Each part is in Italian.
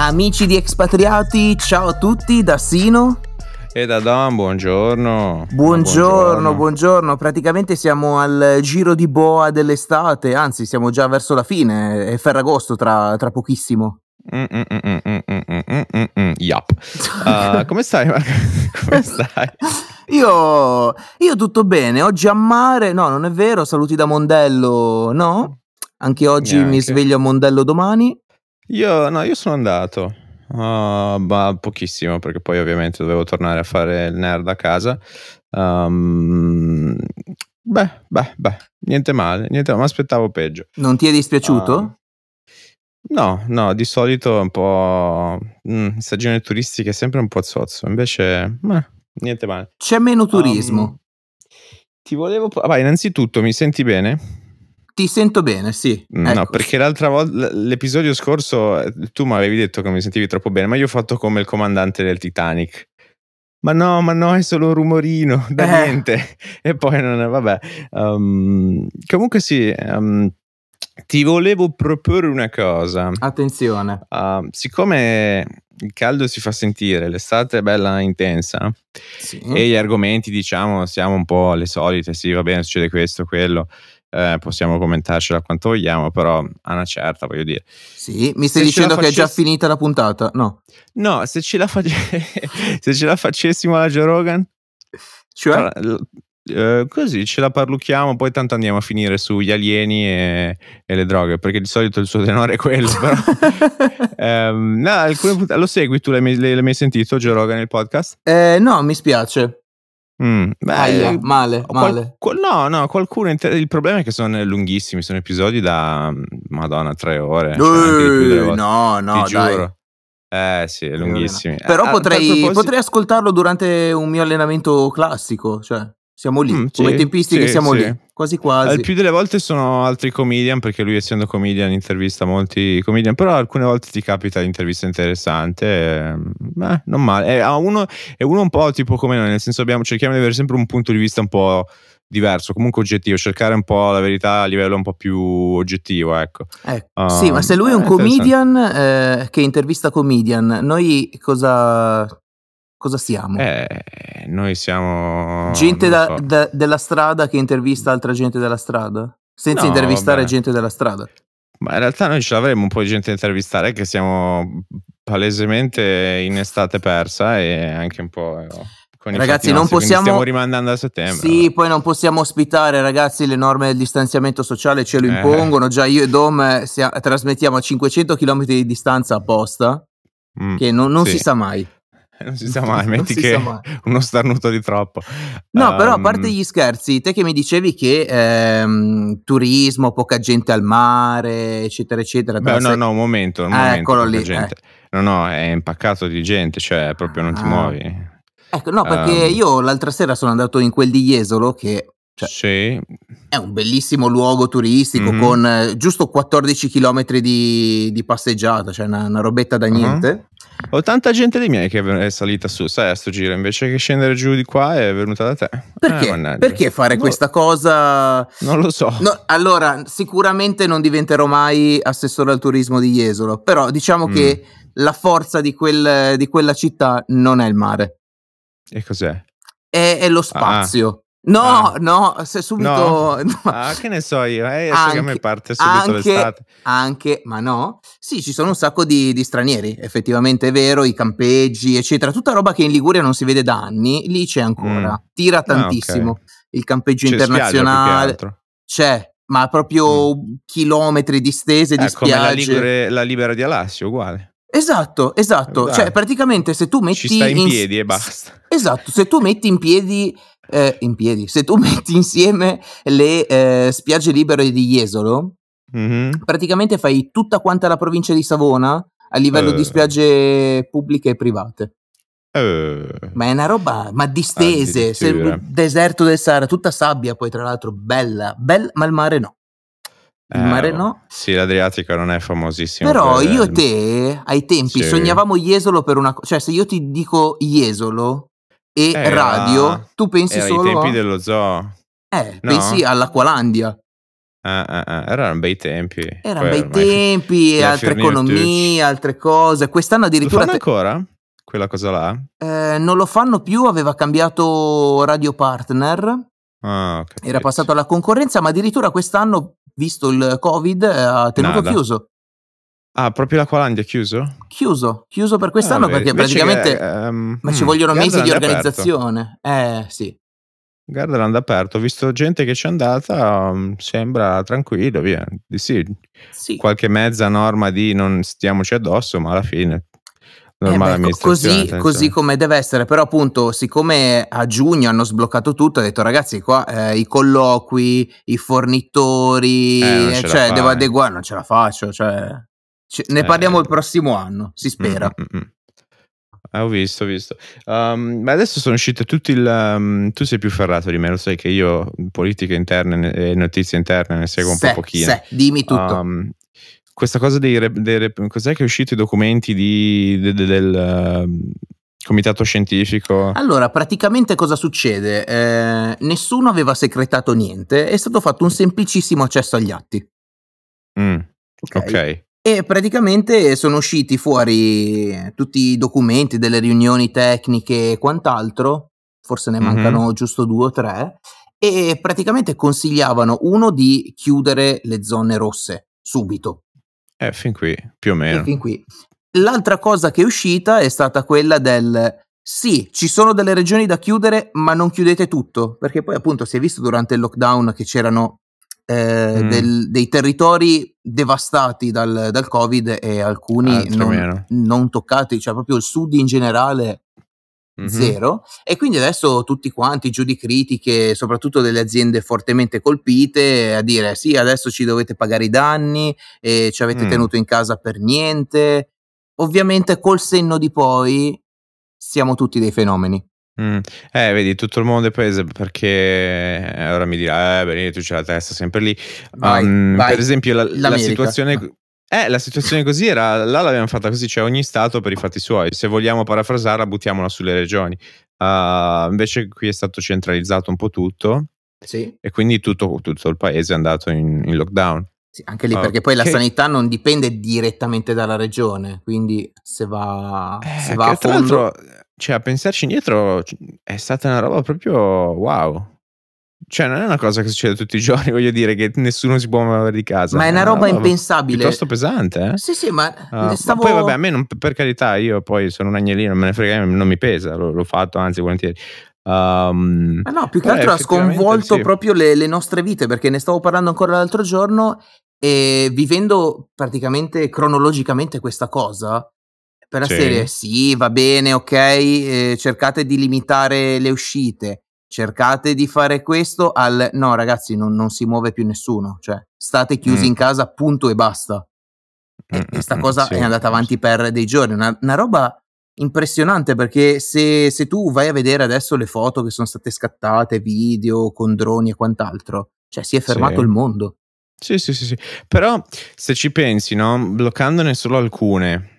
Amici di Expatriati, ciao a tutti da Sino. E da Don, buongiorno. Buongiorno, buongiorno, buongiorno. Praticamente siamo al giro di boa dell'estate, anzi siamo già verso la fine, è Ferragosto tra, tra pochissimo. Mm, mm, mm. Uh, come stai? come stai? io, io tutto bene, oggi a mare, no non è vero, saluti da Mondello, no? Anche oggi Neanche. mi sveglio a Mondello domani. Io, no, io sono andato. Uh, ma pochissimo perché poi ovviamente dovevo tornare a fare il nerd a casa. Um, beh, beh, beh, niente male, niente male, mi aspettavo peggio. Non ti è dispiaciuto? Uh, no, no, di solito è un po'... Mm, stagione turistica è sempre un po' zozzo, invece beh, niente male. C'è meno turismo. Um, ti volevo... Vai, innanzitutto mi senti bene? Ti sento bene, sì. Mm, no, ecco. perché l'altra volta, l'episodio scorso, eh, tu mi avevi detto che mi sentivi troppo bene, ma io ho fatto come il comandante del Titanic. Ma no, ma no, è solo un rumorino, da eh. niente. E poi non è, vabbè. Um, comunque sì, um, ti volevo proporre una cosa. Attenzione. Uh, siccome il caldo si fa sentire, l'estate è bella intensa sì. e gli argomenti, diciamo, siamo un po' le solite, sì, va bene, succede questo, quello eh, possiamo commentarcela quanto vogliamo, però a una certa, voglio dire. Sì, mi stai se dicendo facess- che è già finita la puntata? No. No, se ce la, face- se ce la facessimo alla Joe Rogan? Cioè? Allora, eh, così ce la parlucchiamo, poi tanto andiamo a finire sugli alieni e, e le droghe, perché di solito il suo tenore è quello. Però. um, no, alcune, lo segui tu, l'hai, l'hai, mai sentito Joe Rogan il podcast? Eh, no, mi spiace. Mm, beh, Aia, male, qual- male. No, no, qualcuno. Inter- il problema è che sono lunghissimi, sono episodi da Madonna, tre ore. Cioè no, no, ti dai. giuro. Eh sì, è lunghissimi. Però eh, potrei, potrei, ascoltarlo durante un mio allenamento classico, cioè siamo lì, mm, come sì, tempistiche sì, siamo sì. lì, quasi quasi. Il più delle volte sono altri comedian, perché lui essendo comedian intervista molti comedian, però alcune volte ti capita l'intervista interessante, eh, non male. È uno, è uno un po' tipo come noi, nel senso abbiamo, cerchiamo di avere sempre un punto di vista un po' diverso, comunque oggettivo, cercare un po' la verità a livello un po' più oggettivo, ecco. Eh, uh, sì, ma se lui è un comedian eh, che intervista comedian, noi cosa Cosa siamo? Eh, noi siamo... Gente da, so. da, della strada che intervista altra gente della strada? Senza no, intervistare vabbè. gente della strada? Ma in realtà noi ce l'avremmo un po' di gente da intervistare che siamo palesemente in estate persa e anche un po'... Con ragazzi, non possiamo. Stiamo rimandando a settembre. Sì, poi non possiamo ospitare, ragazzi. Le norme del distanziamento sociale ce lo eh. impongono. Già io e Dom sia, trasmettiamo a 500 km di distanza apposta. Mm, che non, non sì. si sa mai. non si sa mai, metti che mai. uno starnuto di troppo. No, um, però a ehm, parte gli scherzi, te che mi dicevi che ehm, turismo, poca gente al mare, eccetera, eccetera. Beh, no, sei... no, un momento, un ah, momento eccolo lì. Eh. No, no, è impaccato di gente, cioè proprio non ti ah. muovi. Ecco, no, perché um, io l'altra sera sono andato in quel di Jesolo che cioè, sì. È un bellissimo luogo turistico mm-hmm. con eh, giusto 14 km di, di passeggiata, cioè una, una robetta da niente. Uh-huh. Ho tanta gente dei miei che è salita su, sai, a sto giro, invece che scendere giù di qua è venuta da te. Perché? Eh, Perché fare no, questa cosa? Non lo so. No, allora, sicuramente non diventerò mai assessore al turismo di Jesolo, però diciamo mm. che la forza di, quel, di, quella città non è il mare. E cos'è? È, è lo spazio. Ah. No, ah. no, se subito. No. No. Ah, che ne so io, eh, anche, che a me parte subito anche, l'estate. Anche, ma no. Sì, ci sono un sacco di, di, stranieri, effettivamente è vero, i campeggi, eccetera. Tutta roba che in Liguria non si vede da anni, lì c'è ancora. Mm. Tira tantissimo. Ah, okay. Il campeggio c'è internazionale. C'è, ma proprio mm. chilometri distese di eh, spiagge. Come la, Ligure, la Libera di Alassio, uguale. Esatto, esatto. Dai. Cioè, praticamente se tu metti. Ci stai in, in piedi e basta. Esatto, se tu metti in piedi eh, in piedi. Se tu metti insieme le eh, spiagge libere di Jesolo, mm-hmm. praticamente fai tutta quanta la provincia di Savona a livello uh. di eh. spiagge pubbliche e private. Uh. Ma è una roba, ma distese, se, deserto del Sahara, tutta sabbia poi tra l'altro, bella, bella ma il mare no. Il eh, mare no. Sì, l'Adriatico non è famosissimo. Però per io e te, ai tempi, sì. sognavamo Jesolo per una cosa. Cioè, se io ti dico Jesolo, e era, radio, tu pensi era solo ai tempi a... dello zoo. Eh, no? pensi all'Aqualandia. Ah, ah, ah, erano bei tempi. Erano bei tempi, altre economie, altre cose. Quest'anno addirittura. Lo fanno ancora? Quella cosa là? Eh, non lo fanno più, aveva cambiato radio partner. Ah, Era passato alla concorrenza, ma addirittura quest'anno, visto il Covid, ha tenuto Nada. chiuso. Ah, proprio la Qualandia è chiuso? Chiuso, chiuso per quest'anno ah, perché praticamente... Che, um, ma ci mm, vogliono mesi di organizzazione. Aperto. Eh, sì. Gardaland aperto, ho visto gente che c'è andata, um, sembra tranquillo, via. Sì. sì. Qualche mezza norma di non stiamoci addosso, ma alla fine normale eh beh, così, così, come deve essere, però appunto siccome a giugno hanno sbloccato tutto, ho detto ragazzi qua eh, i colloqui, i fornitori, eh, cioè devo adeguare, non ce la faccio, cioè, c- ne parliamo eh. il prossimo anno, si spera. Mm-mm. Ah, ho visto, ho visto. Um, ma adesso sono uscite tutti il. Um, tu sei più ferrato di me, lo sai che io politica interna e notizie interne ne seguo un se, po' pochino. Se, dimmi tutto. Um, questa cosa dei, dei, Cos'è che è uscito i documenti di, de, de, del. Uh, comitato scientifico. Allora, praticamente cosa succede? Eh, nessuno aveva secretato niente, è stato fatto un semplicissimo accesso agli atti. Mm, ok. okay. E praticamente sono usciti fuori tutti i documenti delle riunioni tecniche e quant'altro, forse ne mancano mm-hmm. giusto due o tre, e praticamente consigliavano uno di chiudere le zone rosse subito. Eh, fin qui, più o meno. fin qui. L'altra cosa che è uscita è stata quella del sì, ci sono delle regioni da chiudere, ma non chiudete tutto, perché poi appunto si è visto durante il lockdown che c'erano eh, mm. del, dei territori devastati dal, dal, Covid e alcuni non, non, toccati, cioè proprio il sud in generale mm-hmm. zero. E quindi adesso tutti quanti giù di critiche, soprattutto delle aziende fortemente colpite, a dire sì, adesso ci dovete pagare i danni e ci avete mm. tenuto in casa per niente. Ovviamente col senno di poi siamo tutti dei fenomeni. Mm. Eh, vedi, tutto il mondo è paese perché eh, ora mi dirà, eh, Benito, tu c'è la testa sempre lì. Vai, vai. Per esempio, la, la situazione. Eh, la situazione così era, là l'abbiamo fatta così, cioè ogni Stato per i fatti suoi, se vogliamo parafrasarla buttiamola sulle regioni. Uh, invece qui è stato centralizzato un po' tutto sì. e quindi tutto, tutto il paese è andato in, in lockdown. Sì, anche lì, perché poi la sanità non dipende direttamente dalla regione, quindi se va, eh, se va a fondo... Cioè, a pensarci indietro è stata una roba proprio wow. Cioè, non è una cosa che succede tutti i giorni, voglio dire, che nessuno si può muovere di casa. Ma è una, roba, roba impensabile. Piuttosto pesante, eh? Sì, sì, ma, uh, stavo... ma poi vabbè, a me non, per carità, io poi sono un agnellino, me ne frega, non mi pesa, l'ho, l'ho fatto anzi volentieri. Um, ah no, più che altro ha sconvolto sì. proprio le, le, nostre vite, perché ne stavo parlando ancora l'altro giorno e vivendo praticamente cronologicamente questa cosa, per la sì. serie sì, va bene, ok, eh, cercate di limitare le uscite, cercate di fare questo al no ragazzi non, non si muove più nessuno, cioè state chiusi mm. in casa punto e basta. E questa cosa sì, è andata avanti per dei giorni, una, una roba impressionante perché se, se, tu vai a vedere adesso le foto che sono state scattate, video con droni e quant'altro, cioè si è fermato sì. il mondo. Sì, sì, sì, sì. Però se ci pensi, no? bloccandone solo alcune,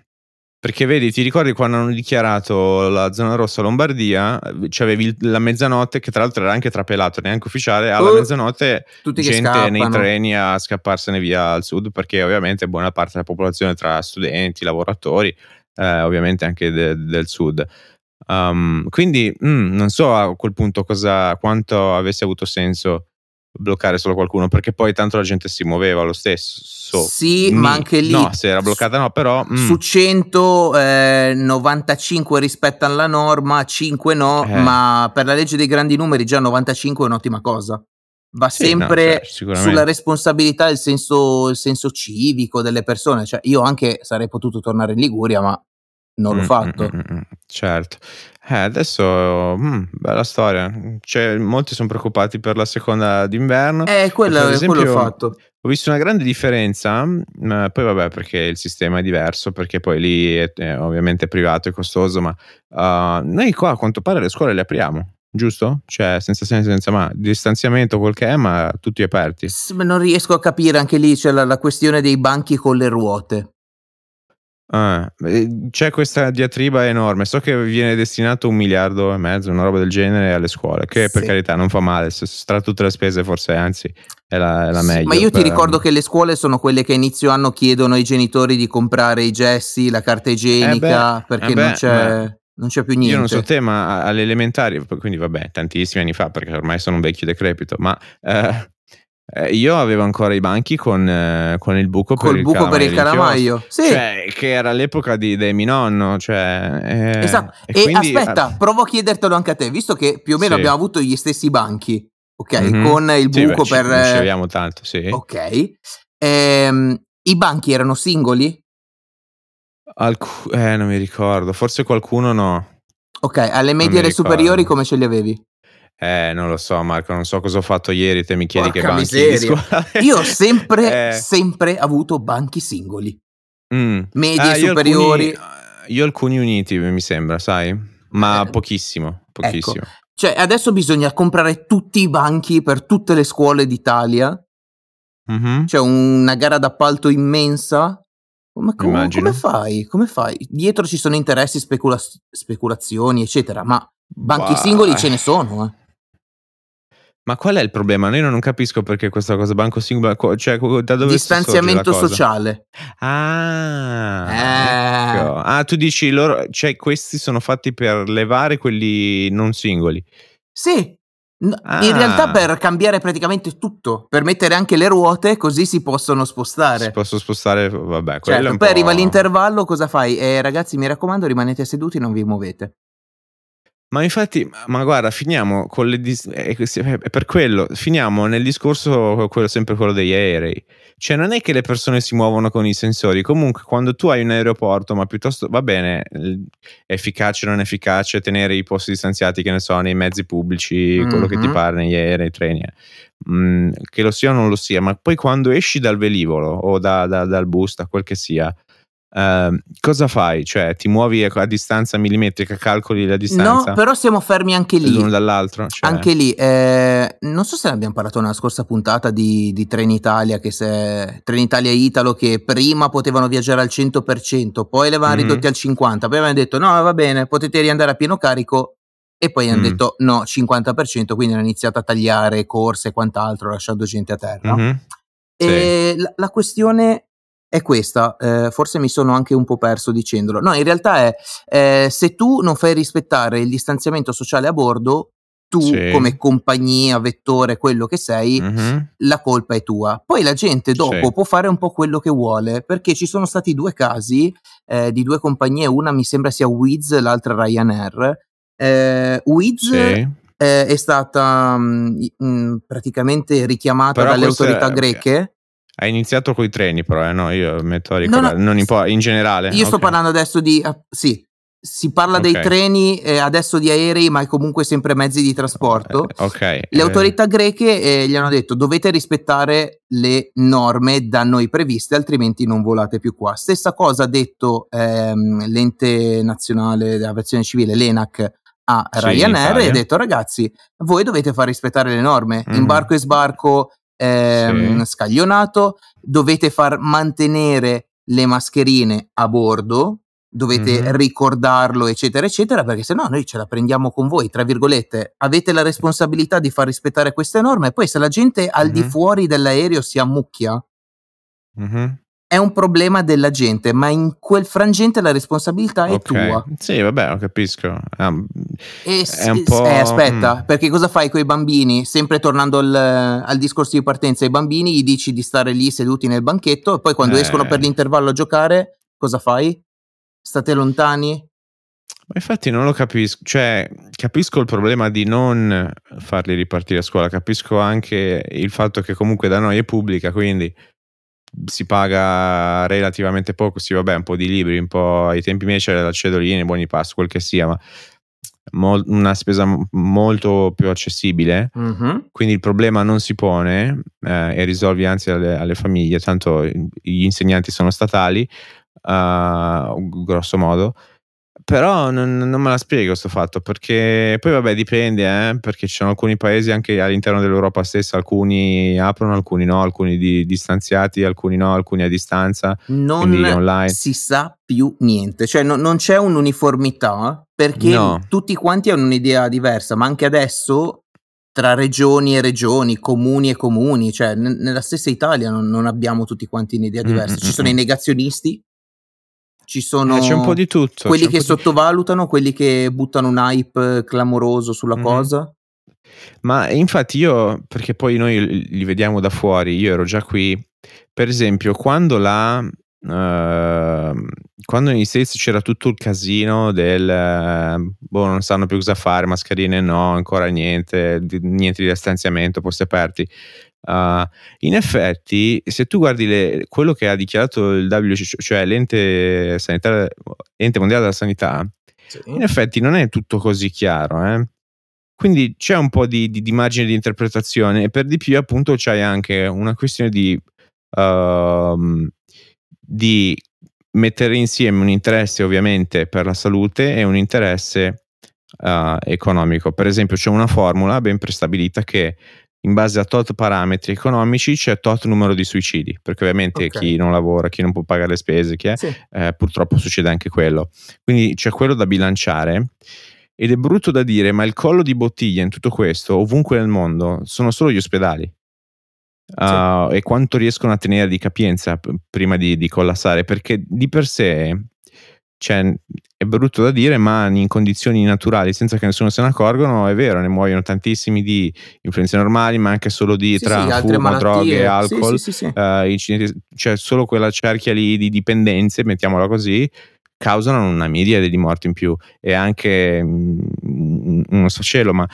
perché vedi, ti ricordi quando hanno dichiarato la zona rossa Lombardia, c'avevi la mezzanotte, che tra l'altro era anche trapelato, neanche ufficiale, alla uh, mezzanotte gente nei treni a scapparsene via al sud, perché ovviamente buona parte della popolazione tra studenti, lavoratori, eh, ovviamente anche de- del sud. Um, quindi mm, non so a quel punto cosa, quanto avesse avuto senso bloccare solo qualcuno perché poi tanto la gente si muoveva lo stesso sì mi, ma anche lì no se era bloccata no però mm. su 100 eh, 95 rispettano la norma 5 no eh. ma per la legge dei grandi numeri già 95 è un'ottima cosa va sì, sempre no, cioè, sulla responsabilità il senso, il senso civico delle persone cioè io anche sarei potuto tornare in Liguria ma non l'ho mm, fatto. Mm, mm, mm, certo. Eh, adesso, mm, bella storia. Cioè, molti sono preoccupati per la seconda d'inverno. Eh, quello, esempio, quello ho fatto. Ho visto una grande differenza, ma poi vabbè perché il sistema è diverso, perché poi lì è, è ovviamente privato e costoso, ma uh, noi qua a quanto pare le scuole le apriamo giusto? Cioè, senza senso, senza ma, distanziamento quel che è, ma tutti aperti. non riesco a capire anche lì, cioè la, la questione dei banchi con le ruote. Ah, c'è questa diatriba enorme. So che viene destinato un miliardo e mezzo, una roba del genere, alle scuole, che sì. per carità non fa male. Tra tutte le spese, forse anzi è la, è la meglio. Ma io per... ti ricordo che le scuole sono quelle che a inizio anno chiedono ai genitori di comprare i gessi, la carta igienica, eh beh, perché eh beh, non, c'è, non, c'è, più niente. Io non so te, ma alle elementari, quindi vabbè, tantissimi anni fa, perché ormai sono un vecchio decrepito, ma eh, eh, io avevo ancora i banchi con, eh, con il buco Col per il buco per il calamaio. Sì. Cioè, che era l'epoca di, di mio nonno. Cioè, eh, esatto. E, quindi, aspetta, provo a chiedertelo anche a te, visto che più o meno sì. abbiamo avuto gli stessi banchi, ok? Mm-hmm. Con il buco sì, per. Beh, ci, ci tanto, sì. Ok. Ehm, I banchi erano singoli? Alc- eh, non mi ricordo, forse qualcuno no. Ok, alle medie e superiori come ce li avevi? Eh, non lo so, Marco, non so cosa ho fatto ieri. Te mi chiedi Porca che banchi miseria. Io ho sempre, eh. sempre avuto banchi singoli, mm. medie, eh, superiori. Io alcuni, io alcuni, uniti, mi sembra, sai? Ma eh. pochissimo, pochissimo. Ecco. Cioè, adesso bisogna comprare tutti i banchi per tutte le scuole d'Italia. Mm-hmm. C'è una gara d'appalto immensa. Ma com- come fai? Come fai? Dietro ci sono interessi, specula- speculazioni, eccetera, ma banchi bah. singoli ce ne sono, eh. Ma qual è il problema? Io non capisco perché questa cosa banco singolo, cioè da dove Distanziamento sociale. Ah, eh. ecco. ah, tu dici loro, cioè questi sono fatti per levare quelli non singoli. Sì, ah. in realtà ah. per cambiare praticamente tutto, per mettere anche le ruote così si possono spostare. Si possono spostare, vabbè. Certo, poi arriva l'intervallo, cosa fai? Eh, ragazzi, mi raccomando, rimanete seduti, non vi muovete. Ma infatti, ma guarda, finiamo con le dis- è per quello, finiamo nel discorso quello, sempre quello degli aerei. Cioè, non è che le persone si muovono con i sensori. Comunque, quando tu hai un aeroporto, ma piuttosto va bene, è efficace o non efficace tenere i posti distanziati, che ne so, nei mezzi pubblici, mm-hmm. quello che ti pare, negli aerei, nei treni. Mm, che lo sia o non lo sia, ma poi quando esci dal velivolo o da, da, dal bus, da quel che sia, Uh, cosa fai? Cioè, ti muovi a, distanza millimetrica, calcoli la distanza? No, però siamo fermi anche lì. L'uno dall'altro. Cioè... Anche lì. Eh, non so se ne abbiamo parlato nella scorsa puntata di, di Trenitalia, che se Trenitalia Italo, che prima potevano viaggiare al 100%, poi le avevano mm-hmm. ridotti al 50%, poi avevano detto no, va bene, potete riandare a pieno carico. E poi hanno mm. detto no, 50%, quindi hanno iniziato a tagliare corse e quant'altro, lasciando gente a terra. Mm-hmm. E sì. la, la questione è questa, eh, forse mi sono anche un po' perso dicendolo. No, in realtà è eh, se tu non fai rispettare il distanziamento sociale a bordo, tu sì. come compagnia, vettore, quello che sei, mm-hmm. la colpa è tua. Poi la gente dopo sì. può fare un po' quello che vuole, perché ci sono stati due casi eh, di due compagnie, una mi sembra sia Wiz, l'altra Ryanair. Eh, Wiz sì. Eh, è stata mh, mm, mh, praticamente richiamata Però dalle autorità greche hai iniziato con i treni, però, eh? no? Io metto a ricordare, no, no, non in, po- in generale. Io okay. sto parlando adesso di. Uh, sì, si parla okay. dei treni, eh, adesso di aerei, ma comunque sempre mezzi di trasporto. Eh, ok. Le autorità greche eh, gli hanno detto dovete rispettare le norme da noi previste, altrimenti non volate più qua. Stessa cosa ha detto ehm, l'ente nazionale dell'aviazione civile, l'ENAC, a Ryanair sì, e ha detto ragazzi, voi dovete far rispettare le norme, mm. imbarco e sbarco ehm, sì. scaglionato, dovete far mantenere le mascherine a bordo, dovete mm-hmm. ricordarlo, eccetera, eccetera, perché se no noi ce la prendiamo con voi, tra virgolette, avete la responsabilità di far rispettare queste norme e poi se la gente al mm-hmm. di fuori dell'aereo si ammucchia, mm-hmm è un problema della gente, ma in quel frangente la responsabilità è okay. tua. Sì, vabbè, lo capisco. Um, e po'... eh, aspetta, mm. perché cosa fai con i bambini? Sempre tornando al, al, discorso di partenza, ai bambini gli dici di stare lì seduti nel banchetto e poi quando eh. escono per l'intervallo a giocare, cosa fai? State lontani? Ma infatti non lo capisco, cioè capisco il problema di non farli ripartire a scuola, capisco anche il fatto che comunque da noi è pubblica, quindi si paga relativamente poco, sì vabbè un po' di libri, un po' ai tempi miei c'era la cedolina, i buoni pasto, quel che sia, ma mo- una spesa molto più accessibile, mm-hmm. quindi il problema non si pone eh, e risolvi anzi alle, alle, famiglie, tanto gli insegnanti sono statali, uh, grosso modo, però non, non, me la spiego questo fatto perché poi vabbè dipende eh, perché ci sono alcuni paesi anche all'interno dell'Europa stessa alcuni aprono alcuni no alcuni di, distanziati alcuni no alcuni a distanza non online. si sa più niente cioè no, non c'è un'uniformità perché no. tutti quanti hanno un'idea diversa ma anche adesso tra regioni e regioni, comuni e comuni, cioè n- nella stessa Italia non, non, abbiamo tutti quanti un'idea diversa. Mm-hmm. Ci sono i negazionisti ci sono eh, c'è un po' di tutto. Quelli che sottovalutano, quelli che buttano un hype clamoroso sulla mm-hmm. cosa. Ma infatti io, perché poi noi li vediamo da fuori, io ero già qui, per esempio, quando la... Uh, quando negli States c'era tutto il casino del boh, non sanno più cosa fare, mascherine no, ancora niente, di, niente di distanziamento, posti aperti. Uh, in effetti, se tu guardi le, quello che ha dichiarato il WCO, cioè l'ente, l'ente mondiale della sanità, sì. in effetti non è tutto così chiaro. Eh? Quindi c'è un po' di, di, di, margine di interpretazione e per di più appunto c'hai anche una questione di, uh, di mettere insieme un interesse ovviamente per la salute e un interesse uh, economico. Per esempio c'è una formula ben prestabilita che in base a tot parametri economici c'è tot numero di suicidi, perché ovviamente okay. chi non lavora, chi non può pagare le spese, chi è, sì. eh, purtroppo succede anche quello. Quindi c'è quello da bilanciare. Ed è brutto da dire, ma il collo di bottiglia in tutto questo, ovunque nel mondo, sono solo gli ospedali. Uh, sì. E quanto riescono a tenere di capienza p- prima di, di, collassare, perché di per sé cioè, è brutto da dire, ma in condizioni naturali, senza che nessuno se ne accorgono, è vero, ne muoiono tantissimi di influenze normali, ma anche solo di sì, tra sì, fumo, droghe, alcol, sì, uh, incidenti, cioè solo quella cerchia lì di dipendenze, mettiamola così, causano una miriade di morti in più. E anche mm, uno sfacelo, ma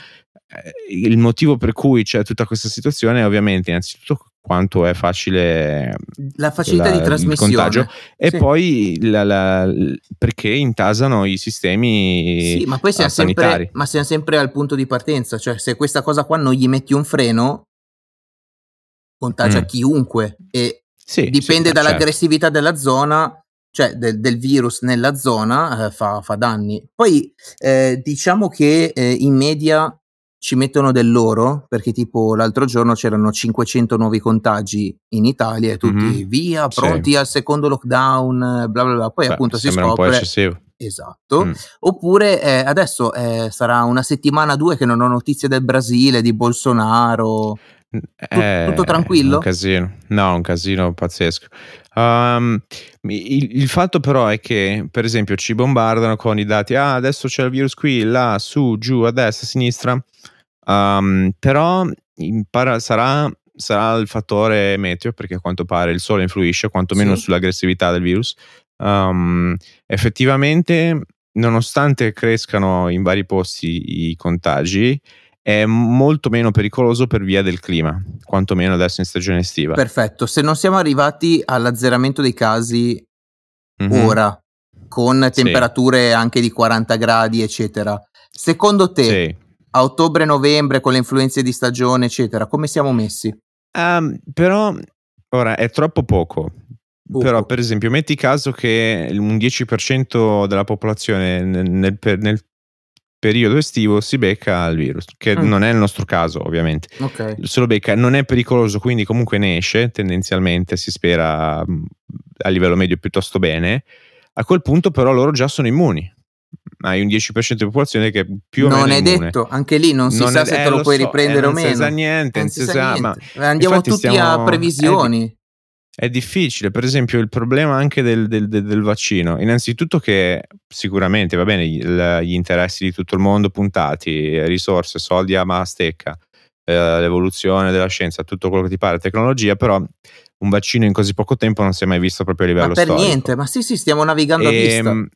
eh, il motivo per cui c'è tutta questa situazione è ovviamente innanzitutto quanto è facile la facilità la, di trasmissione contagio, e sì. poi la, la, perché intasano i sistemi sì, ma poi siamo sanitari. Sempre, ma siamo sempre al punto di partenza, cioè se questa cosa qua non gli metti un freno contagia mm. chiunque e sì, dipende dall'aggressività certo. della zona cioè del, del, virus nella zona eh, fa, fa, danni. Poi eh, diciamo che eh, in media ci mettono del loro perché tipo l'altro giorno c'erano 500 nuovi contagi in Italia e tutti mm-hmm. via pronti sì. al secondo lockdown bla bla bla poi Beh, appunto si scopre un po' eccessivo esatto mm. oppure eh, adesso eh, sarà una settimana due che non ho notizie del Brasile di Bolsonaro eh, tutto tranquillo? Un casino, no, un casino pazzesco. Um, il, il, fatto però è che, per esempio, ci bombardano con i dati, ah, adesso c'è il virus qui, là, su, giù, a destra, a sinistra, um, però impara, sarà, sarà, il fattore meteo, perché a quanto pare il sole influisce, quantomeno sì. sull'aggressività del virus. Um, effettivamente, nonostante crescano in vari posti i contagi, è molto meno pericoloso per via del clima, quantomeno adesso in stagione estiva. Perfetto, se non siamo arrivati all'azzeramento dei casi mm-hmm. ora, con temperature sì. anche di 40 gradi, eccetera, secondo te sì. a ottobre-novembre con le influenze di stagione, eccetera, come siamo messi? Um, però ora è troppo poco. Poco. Però, per esempio, metti caso che un 10% della popolazione nel, nel, nel periodo estivo si becca il virus, che mm. non è il nostro caso ovviamente. Okay. Se lo becca non è pericoloso, quindi comunque ne esce, tendenzialmente si spera mm, a livello medio piuttosto bene. A quel punto però loro già sono immuni. Hai un 10% di popolazione che più o non meno Non è detto, anche lì non si non sa è, se eh, te lo, lo puoi so, riprendere eh, o meno. Non si sa niente, non si sa, niente. Andiamo tutti stiamo, a previsioni è difficile, per esempio il problema anche del, del, del, del, vaccino, innanzitutto che sicuramente va bene gli, interessi di tutto il mondo puntati, risorse, soldi a stecca, eh, l'evoluzione della scienza, tutto quello che ti pare, tecnologia, però un vaccino in così poco tempo non si è mai visto proprio a livello ma per storico. niente, ma sì sì stiamo navigando e, a vista. Ehm,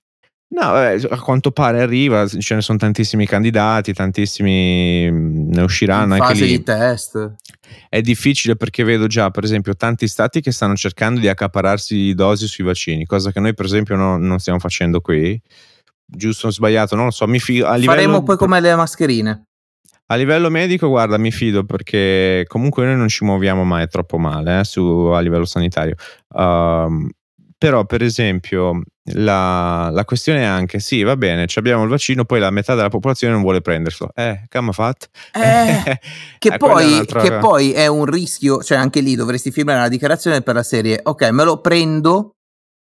No, eh, a quanto pare arriva, ce ne sono tantissimi candidati, tantissimi ne usciranno In anche fase lì. di test. È difficile perché vedo già, per esempio, tanti stati che stanno cercando di accapararsi dosi sui vaccini, cosa che noi, per esempio, no, non stiamo facendo qui. Giusto o sbagliato, non lo so. Mi fido, a livello, Faremo poi come le mascherine. A livello medico, guarda, mi fido perché comunque noi non ci muoviamo mai troppo male eh, su, a livello sanitario. Um, però, per esempio, la, la, questione è anche, sì, va bene, abbiamo il vaccino, poi la metà della popolazione non vuole prenderselo. Eh, che hanno fatto? Eh, che, eh, poi, che poi è un rischio, cioè anche lì dovresti firmare la dichiarazione per la serie, ok, me lo prendo,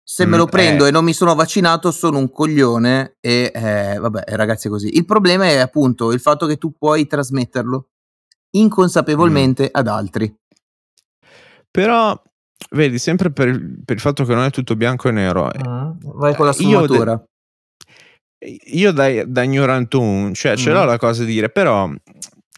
se mm, me lo prendo eh. e non mi sono vaccinato sono un coglione e eh, vabbè ragazzi è così. Il problema è appunto il fatto che tu puoi trasmetterlo inconsapevolmente mm. ad altri. Però Vedi, sempre per, per, il fatto che non è tutto bianco e nero. Uh, vai con la sfumatura. Io, de- io da, da ignorantun, cioè mm. ce l'ho la cosa di dire, però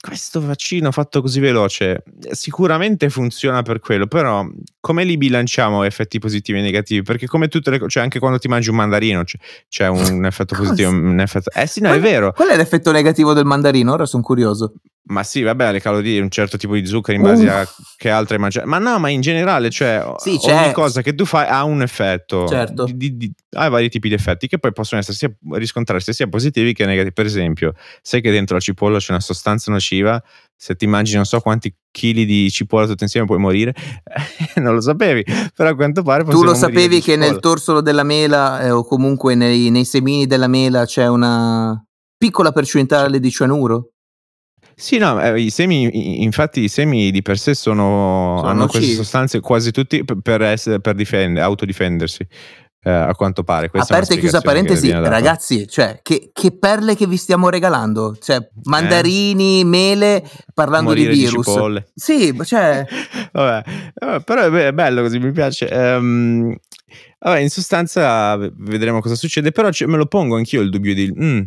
questo vaccino fatto così veloce sicuramente funziona per quello, però come li bilanciamo effetti positivi e negativi? Perché come tutte le cose, cioè anche quando ti mangi un mandarino c'è, c'è un effetto positivo, un effetto... Eh sì, no, è vero. Qual è l'effetto negativo del mandarino? Ora sono curioso. Ma sì, vabbè, le calorie, un certo tipo di zucchero in base uh. a che altre mangiare. Ma no, ma in generale, cioè, sì, ogni c'è. cosa che tu fai ha un effetto. Certo. Di, di, ha vari tipi di effetti che poi possono essere sia, riscontrarsi sia positivi che negativi. Per esempio, sai che dentro la cipolla c'è una sostanza nociva se ti mangi non so quanti chili di cipolla tutti insieme puoi morire non lo sapevi però a quanto pare tu lo sapevi che nel torsolo della mela eh, o comunque nei, nei, semini della mela c'è una piccola percentuale di cianuro sì, no, eh, i semi, infatti i semi di per sé sono, sono hanno nocivi. queste sostanze quasi tutti per, essere, per difendere, autodifendersi eh, a quanto pare. Questa Aperte e chiusa parentesi, ragazzi, cioè, che, che, perle che vi stiamo regalando? Cioè, mandarini, eh. mele, parlando Morire di virus. Di sì, cioè... vabbè, vabbè, però è bello così, mi piace. Um, vabbè, in sostanza vedremo cosa succede, però me lo pongo anch'io il dubbio di... Mm,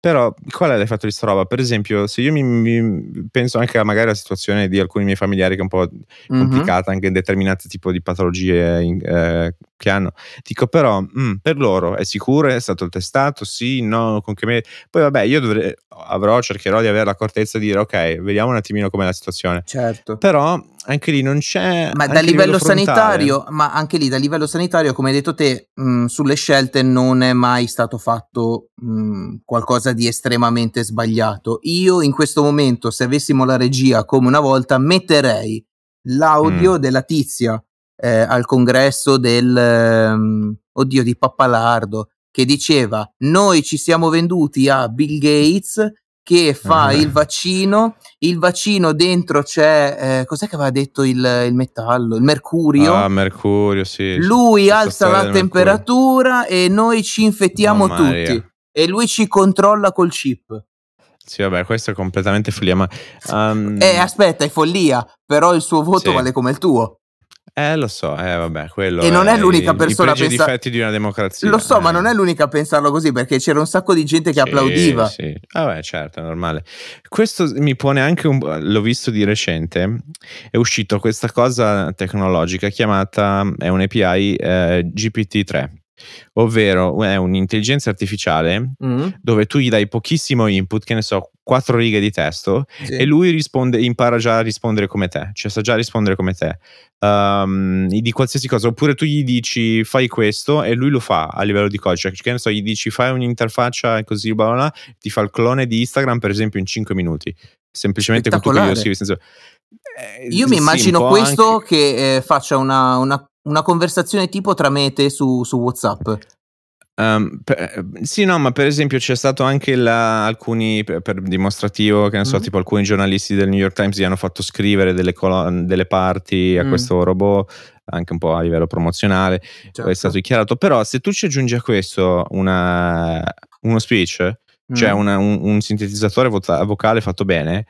però qual è l'effetto di sta roba? Per esempio, se io mi, mi penso anche a magari alla situazione di alcuni miei familiari che è un po' complicata, mm-hmm. anche in determinati tipi di patologie in, eh, che hanno, dico però, mm, per loro è sicuro, è stato testato, sì, no, con che me... Poi vabbè, io dovrei, avrò, cercherò di avere l'accortezza di dire, ok, vediamo un attimino com'è la situazione. Certo. Però anche lì non c'è... Ma da livello, livello sanitario, ma anche lì da livello sanitario, come hai detto te, mh, sulle scelte non è mai stato fatto mh, qualcosa di estremamente sbagliato. Io in questo momento, se avessimo la regia come una volta, metterei l'audio mm. della tizia eh, al congresso del... Um, oddio, di Pappalardo, che diceva noi ci siamo venduti a Bill Gates che fa uh-huh. il vaccino, il vaccino dentro c'è, eh, cos'è che aveva detto il, il, metallo? Il mercurio. Ah, mercurio, sì. Lui alza la temperatura e noi ci infettiamo oh, tutti. E lui ci controlla col chip. Sì, vabbè, questo è completamente follia, ma... Um... Eh, aspetta, è follia, però il suo voto sì. vale come il tuo. Eh, lo so, eh, vabbè, quello E non è, l'unica persona a pensare... difetti di una democrazia. Lo so, eh. ma non è l'unica a pensarlo così, perché c'era un sacco di gente che sì, applaudiva. Sì, vabbè, certo, è normale. Questo mi pone anche un... l'ho visto di recente, è uscito questa cosa tecnologica chiamata, è un API eh, GPT-3 ovvero è un'intelligenza artificiale mm. dove tu gli dai pochissimo input, che ne so, quattro righe di testo sì. e lui risponde, impara già a rispondere come te, cioè sa già rispondere come te um, di qualsiasi cosa, oppure tu gli dici fai questo e lui lo fa a livello di codice, cioè, che ne so, gli dici fai un'interfaccia e così, bla bla bla, ti fa il clone di Instagram per esempio in 5 minuti, semplicemente con tutto che io scrivi. Senza... Eh, Io mi immagino questo anche... che eh, faccia una, una, una, conversazione tipo tra me e te su, su WhatsApp. Um, per, sì, no, ma per esempio c'è stato anche la, alcuni, per, per, dimostrativo, che ne so, mm. tipo alcuni giornalisti del New York Times gli hanno fatto scrivere delle, colonne, delle parti a mm. questo robot, anche un po' a livello promozionale, certo. è stato dichiarato. Però se tu ci aggiungi a questo una, uno speech, cioè mm. cioè una, un, un, sintetizzatore vocale fatto bene,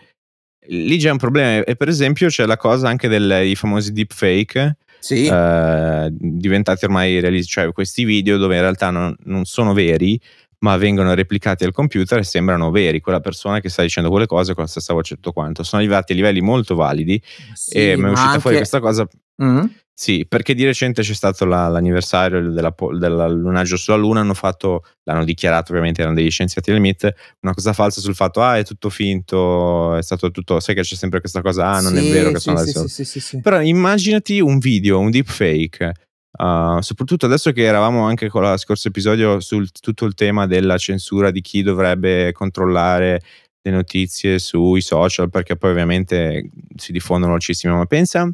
lì c'è un problema. E per esempio c'è la cosa anche dei famosi deepfake sì. eh, diventati ormai realistici, cioè questi video dove in realtà non, non, sono veri, ma vengono replicati al computer e sembrano veri. Quella persona che sta dicendo quelle cose con la stessa voce tutto quanto. Sono arrivati a livelli molto validi sì, e mi è uscita anche... fuori questa cosa. Mm-hmm. Sì, perché di recente c'è stato la, l'anniversario della, dell'allunaggio sulla Luna, hanno fatto, l'hanno dichiarato ovviamente, erano degli scienziati del MIT, una cosa falsa sul fatto, ah è tutto finto, è stato tutto, sai che c'è sempre questa cosa, ah non sì, è vero che sì, sono sì, adesso. Sì, sì, Però immaginati un video, un deepfake, uh, soprattutto adesso che eravamo anche con lo scorso episodio sul tutto il tema della censura di chi dovrebbe controllare le notizie sui social, perché poi ovviamente si diffondono moltissimo, ma pensa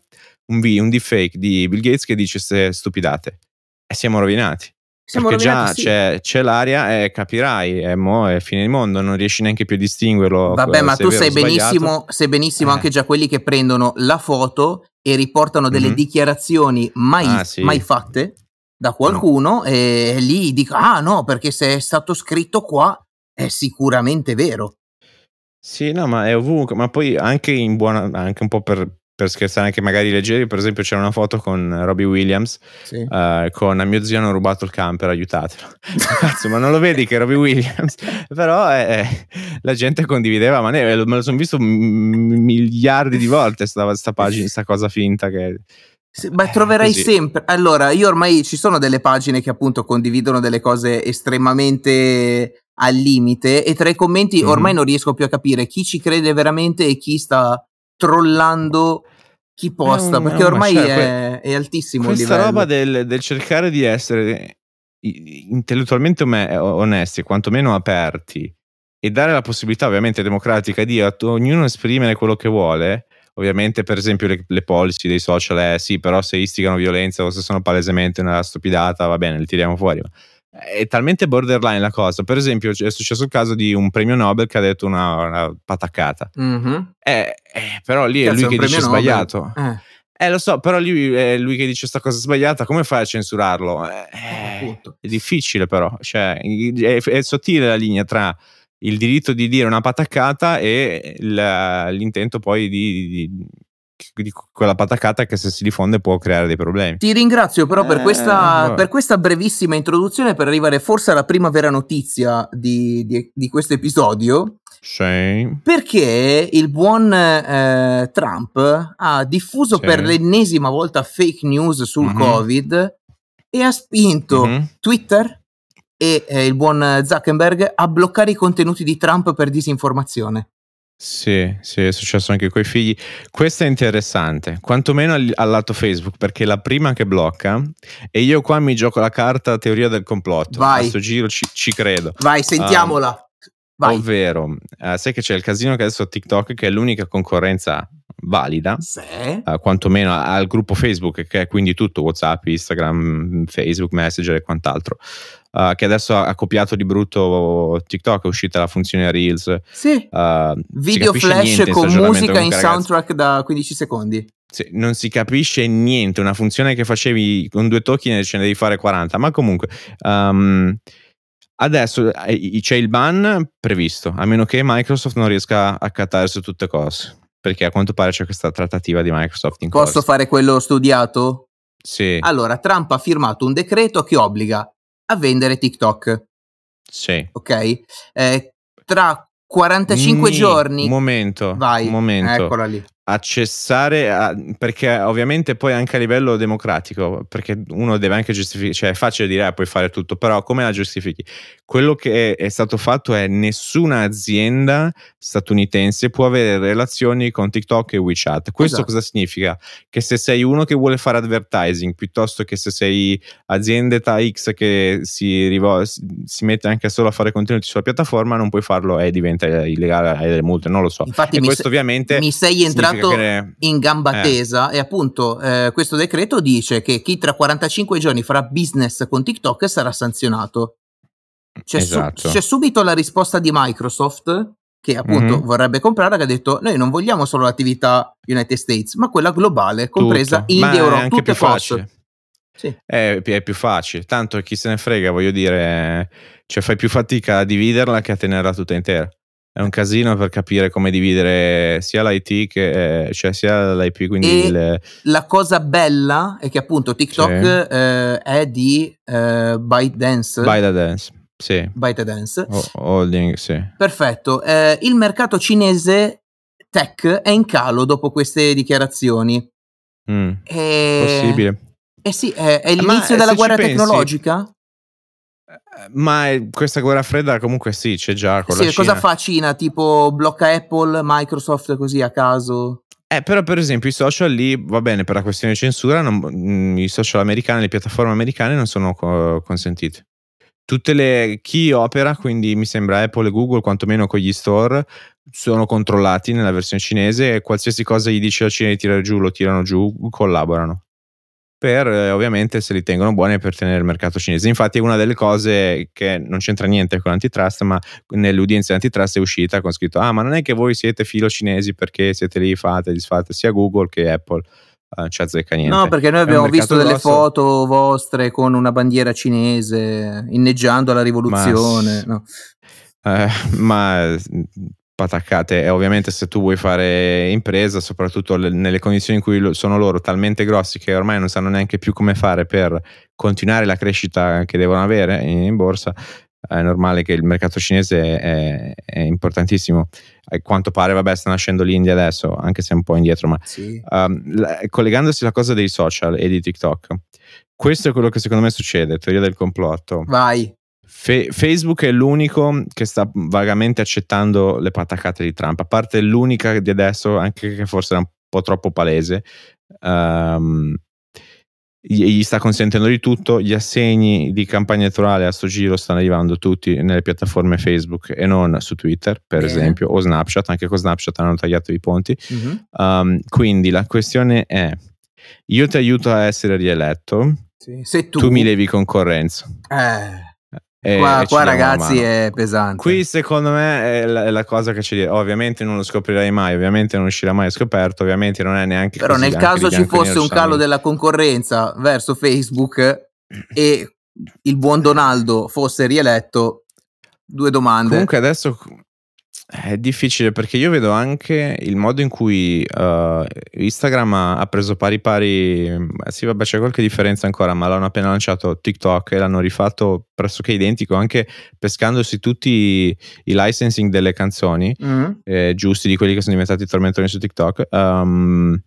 un, v, un deepfake di Bill Gates che dice ste stupidate e siamo rovinati. Siamo Perché già sì. c'è, c'è, l'aria e capirai, è, mo, è fine del mondo, non riesci neanche più a distinguerlo. Vabbè, ma tu sai benissimo, sai benissimo eh. anche già quelli che prendono la foto e riportano delle mm-hmm. dichiarazioni mai, ah, sì. mai, fatte da qualcuno no. e lì dico, ah no, perché se è stato scritto qua è sicuramente vero. Sì, no, ma è ovunque, ma poi anche in buona, anche un po' per, per scherzare anche magari leggeri, per esempio c'era una foto con Robbie Williams sì. uh, con a mio zio hanno rubato il camper, aiutatelo. Cazzo, ma non lo vedi che Robbie Williams? Però eh, eh, la gente condivideva, ma ne, me lo sono visto miliardi di volte sta, sta pagina, sta cosa finta che... Sì, beh, troverai Così. sempre. Allora, io ormai ci sono delle pagine che appunto condividono delle cose estremamente al limite e tra i commenti mm-hmm. ormai non riesco più a capire chi ci crede veramente e chi sta trollando chi posta, perché ormai è, è, altissimo il livello. Questa roba del, del, cercare di essere intellettualmente onesti, quantomeno aperti, e dare la possibilità ovviamente democratica di a ognuno esprimere quello che vuole, ovviamente per esempio le, le policy dei social è sì, però se istigano violenza o se sono palesemente una stupidata, va bene, le tiriamo fuori. Ma è talmente borderline la cosa. Per esempio, è successo il caso di un premio Nobel che ha detto una, una pataccata. Mm-hmm. Eh, eh, però lì Cazzo, è lui che dice Nobel. sbagliato. Eh. eh. lo so, però lui è lui che dice questa cosa sbagliata, come fai a censurarlo? Eh, eh è difficile però, cioè, è, è, sottile la linea tra il diritto di dire una pataccata e il, l'intento poi di, di, di quella patacata che se si diffonde può creare dei problemi. Ti ringrazio però per, questa, eh, per questa brevissima introduzione per arrivare forse alla prima vera notizia di, di, di questo episodio. Sì. Perché il buon eh, Trump ha diffuso sì. per l'ennesima volta fake news sul mm-hmm. Covid e ha spinto mm-hmm. Twitter e eh, il buon Zuckerberg a bloccare i contenuti di Trump per disinformazione. Sì, sì, è successo anche coi figli. Questo è interessante, quantomeno al, al, lato Facebook, perché è la prima che blocca e io qua mi gioco la carta teoria del complotto. Vai. A questo giro ci, ci credo. Vai, sentiamola. Um, Vai. Ovvero, uh, sai che c'è il casino che adesso TikTok, che è l'unica concorrenza valida, sì. uh, quantomeno al gruppo Facebook, che è quindi tutto WhatsApp, Instagram, Facebook, Messenger e quant'altro uh, che adesso ha copiato di brutto TikTok, è uscita la funzione Reels. Sì. Uh, Video flash con musica in soundtrack da 15 secondi. Non si capisce niente, una funzione che facevi con due tocchi ne ce ne devi fare 40, ma comunque... Um, Adesso eh, c'è il ban previsto, a meno che Microsoft non riesca a cattare su tutte cose. Perché a quanto pare c'è questa trattativa di Microsoft in Posso corso. fare quello studiato? Sì. Allora, Trump ha firmato un decreto che obbliga a vendere TikTok. Sì. Ok? Eh, tra 45 Ni, giorni. Un momento. Vai. Un momento. Eccola lì a cessare, a, perché ovviamente poi anche a livello democratico, perché uno deve anche giustificare, cioè è facile dire eh, puoi fare tutto, però come la giustifichi? Quello che è, è, stato fatto è nessuna azienda statunitense può avere relazioni con TikTok e WeChat. Questo esatto. cosa significa? Che se sei uno che vuole fare advertising piuttosto che se sei azienda X che si, rivol- si mette anche solo a fare contenuti sulla piattaforma, non puoi farlo e diventa illegale, hai delle multe, non lo so. Infatti e questo se- ovviamente mi sei entrato che... in gamba eh. tesa e appunto eh, questo decreto dice che chi tra 45 giorni farà business con TikTok sarà sanzionato. C'è, esatto. su- c'è subito la risposta di Microsoft che appunto mm-hmm. vorrebbe comprare, che ha detto noi non vogliamo solo l'attività United States, ma quella globale, compresa Tutto. India Europa, tutte più facile. Sì. È, è, più facile, tanto chi se ne frega, voglio dire, cioè fai più fatica a dividerla che a tenerla tutta intera è un casino per capire come dividere sia l'IT che cioè sia l'IP. Quindi il... la cosa bella è che appunto TikTok sì. eh, è di eh, ByteDance. ByteDance. Sì. ByteDance. O- holding, sì. Perfetto. Eh, il mercato cinese tech è in calo dopo queste dichiarazioni. Mm, e... Possibile. Eh sì, è, è l'inizio della guerra tecnologica? Ma questa guerra fredda comunque sì, c'è già con sì, cosa fa Cina? Tipo blocca Apple, Microsoft così a caso? Eh, però per esempio i social lì, va bene, per la questione di censura, non, mm, i social americani, le piattaforme americane non sono co- consentite. Tutte le, chi opera, quindi mi sembra Apple e Google, quantomeno con gli store, sono controllati nella versione cinese e qualsiasi cosa gli dice la Cina di tirare giù, lo tirano giù, collaborano. Per eh, ovviamente se li tengono buoni per tenere il mercato cinese. Infatti, una delle cose che non c'entra niente con l'antitrust, ma nelle udienze antitrust è uscita con scritto: Ah, ma non è che voi siete filo cinesi perché siete lì, fate, disfate sia Google che Apple. Uh, ci azzecca niente. No, perché noi abbiamo visto delle grosso. foto vostre con una bandiera cinese inneggiando alla rivoluzione. Ma, no. uh, ma pataccate. E ovviamente se tu vuoi fare impresa soprattutto le, nelle condizioni in cui sono loro talmente grossi che ormai non sanno neanche più come fare per continuare la crescita che devono avere in, in borsa è normale che il mercato cinese è, è, importantissimo. A quanto pare vabbè sta nascendo l'India adesso anche se è un po' indietro ma sì. um, la, collegandosi alla cosa dei social e di TikTok questo è quello che secondo me succede teoria del complotto. Vai Fe- Facebook è l'unico che sta vagamente accettando le pataccate di Trump, a parte l'unica di adesso, anche che forse era un po' troppo palese. Um, gli sta consentendo di tutto, gli assegni di campagna elettorale a sto giro stanno arrivando tutti nelle piattaforme Facebook e non su Twitter, per Bene. esempio, o Snapchat, anche con Snapchat hanno tagliato i ponti. Mm-hmm. Um, quindi la questione è, io ti aiuto a essere rieletto, sì. Se tu... tu mi levi concorrenza. Eh. E, qua, qua ragazzi è pesante. Qui secondo me è la, è la cosa che ci dice. Ovviamente non lo scoprirai mai, ovviamente non uscirà mai scoperto, ovviamente non è neanche Però nel caso ci fosse un calo della concorrenza verso Facebook e il buon Donaldo fosse rieletto, due domande. Comunque adesso è difficile perché io vedo anche il modo in cui uh, Instagram ha, preso pari pari. Eh, sì, vabbè, c'è qualche differenza ancora, ma l'hanno appena lanciato TikTok e l'hanno rifatto pressoché identico, anche pescandosi tutti i, i licensing delle canzoni mm-hmm. eh, giusti di quelli che sono diventati tormentoni su TikTok. Um,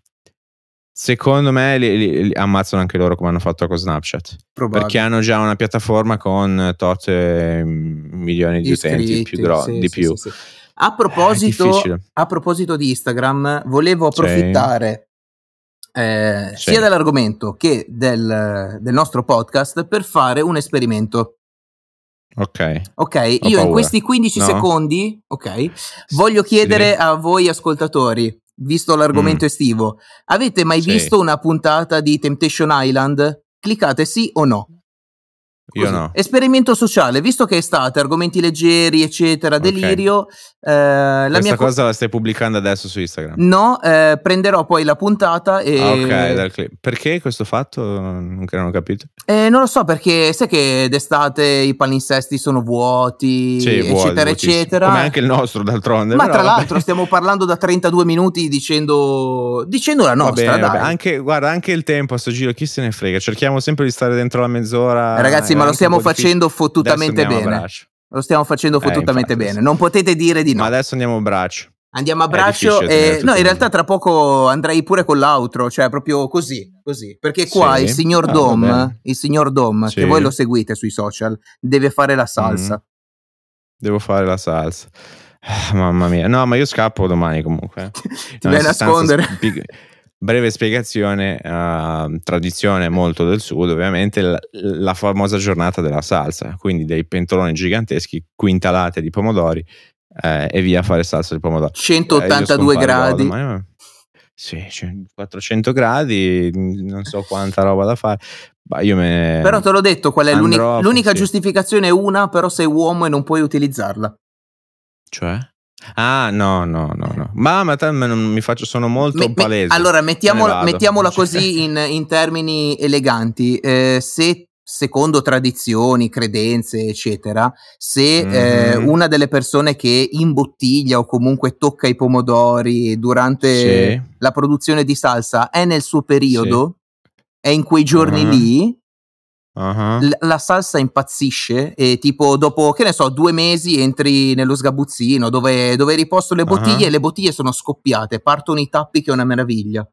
Secondo me li, li, li, ammazzano anche loro come hanno fatto con Snapchat. Probabile. Perché hanno già una piattaforma con tot eh, milioni di Iscritti, utenti più gro- sì, di sì, più. Sì, a proposito, a proposito di Instagram, volevo approfittare eh, sia dell'argomento che del, del, nostro podcast per fare un esperimento. Ok. Ok, Ho io paura. in questi 15 no? secondi, ok, voglio chiedere a voi ascoltatori, visto l'argomento mm. estivo, avete mai sì. visto una puntata di Temptation Island? Cliccate sì o no. Io no. Esperimento sociale, visto che è estate, argomenti leggeri, eccetera, delirio. Okay. Eh, la mia cosa co- la stai pubblicando adesso su Instagram? No, eh, prenderò poi la puntata e. Ah, ok, dal clip. Perché questo fatto? Non, non ho capito. Eh, non lo so, perché sai che d'estate i palinsesti sono vuoti, sì, eccetera, vuoti, eccetera. Come anche il nostro, d'altronde. Ma tra l'altro, stiamo parlando da 32 minuti dicendo, dicendo la nostra. Bene, anche, guarda, anche il tempo a sto giro, chi se ne frega? Cerchiamo sempre di stare dentro la mezz'ora. Ragazzi, ma lo stiamo facendo fottutamente bene. Lo stiamo facendo eh, fottutamente eh, bene. Non potete dire di no. Ma adesso andiamo a braccio. Andiamo a braccio e no, in realtà tra poco andrei pure con l'outro, cioè proprio così, così. Perché qua sì. il signor ah, Dom, il signor Dom, sì. che voi lo seguite sui social, deve fare la salsa. Mm. Devo fare la salsa. Ah, mamma mia. No, ma io scappo domani comunque. Ti no, vai a nascondere. Sp- Breve spiegazione, uh, tradizione molto del sud, ovviamente la, la, famosa giornata della salsa, quindi dei pentoloni giganteschi quintalate di pomodori eh, e via a fare salsa di pomodoro. 182 eh, gradi. Domani, sì, 400 gradi, non so quanta roba da fare. Bah, me... Però te l'ho detto, qual è l'unica, l'unica giustificazione è una, però sei uomo e non puoi utilizzarla. Cioè? Ah, no, no, no, no. Ma, ma te, non mi faccio, sono molto me, palese. Me, allora, mettiamola, mettiamola così in, in, termini eleganti. Eh, se secondo tradizioni, credenze, eccetera, se mm-hmm. eh, una delle persone che imbottiglia o comunque tocca i pomodori durante sì. la produzione di salsa è nel suo periodo, sì. è in quei giorni mm-hmm. lì, Uh-huh. L- la salsa impazzisce e tipo dopo, che ne so, due mesi entri nello sgabuzzino dove, dove riposto le bottiglie uh-huh. e le bottiglie sono scoppiate, partono i tappi che è una meraviglia.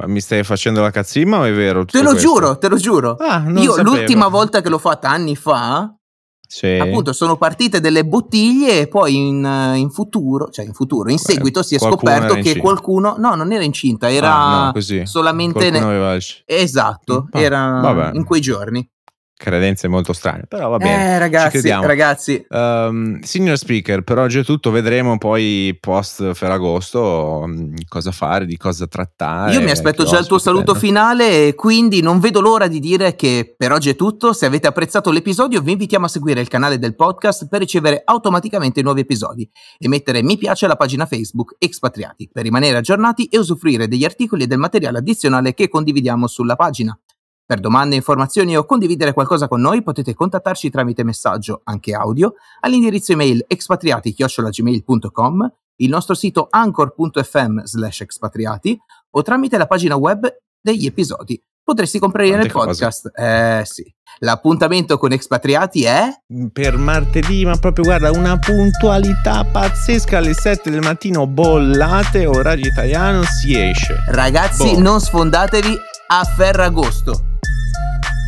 Ma mi stai facendo la cazzimma o è vero? Te lo questo? giuro, te lo giuro. Ah, Io sapevo. l'ultima volta che l'ho fatta anni fa, sì. appunto sono partite delle bottiglie e poi in, in futuro, cioè in futuro, in seguito si è scoperto che qualcuno, no non era incinta, era ah, no, solamente... Ne... Esatto, mm, ah, era vabbè. in quei giorni. Credenze molto strane, però va bene. Eh, ragazzi, ragazzi. Um, signor speaker, per oggi è tutto, vedremo poi post Ferragosto um, cosa fare, di cosa trattare. Io mi aspetto già il tuo saluto finale quindi non vedo l'ora di dire che per oggi è tutto. Se avete apprezzato l'episodio vi invitiamo a seguire il canale del podcast per ricevere automaticamente nuovi episodi e mettere mi piace alla pagina Facebook Expatriati per rimanere aggiornati e usufruire degli articoli e del materiale addizionale che condividiamo sulla pagina. Per domande, informazioni o condividere qualcosa con noi potete contattarci tramite messaggio, anche audio, all'indirizzo email expatriati.gmail.com, il nostro sito anchor.fm slash expatriati o tramite la pagina web degli episodi. Potresti comprare nel podcast. Eh sì. L'appuntamento con Expatriati è? Per martedì, ma proprio guarda, una puntualità pazzesca alle 7 del mattino, bollate, orario italiano, si esce. Ragazzi, boh. non sfondatevi a Ferragosto. Podcast.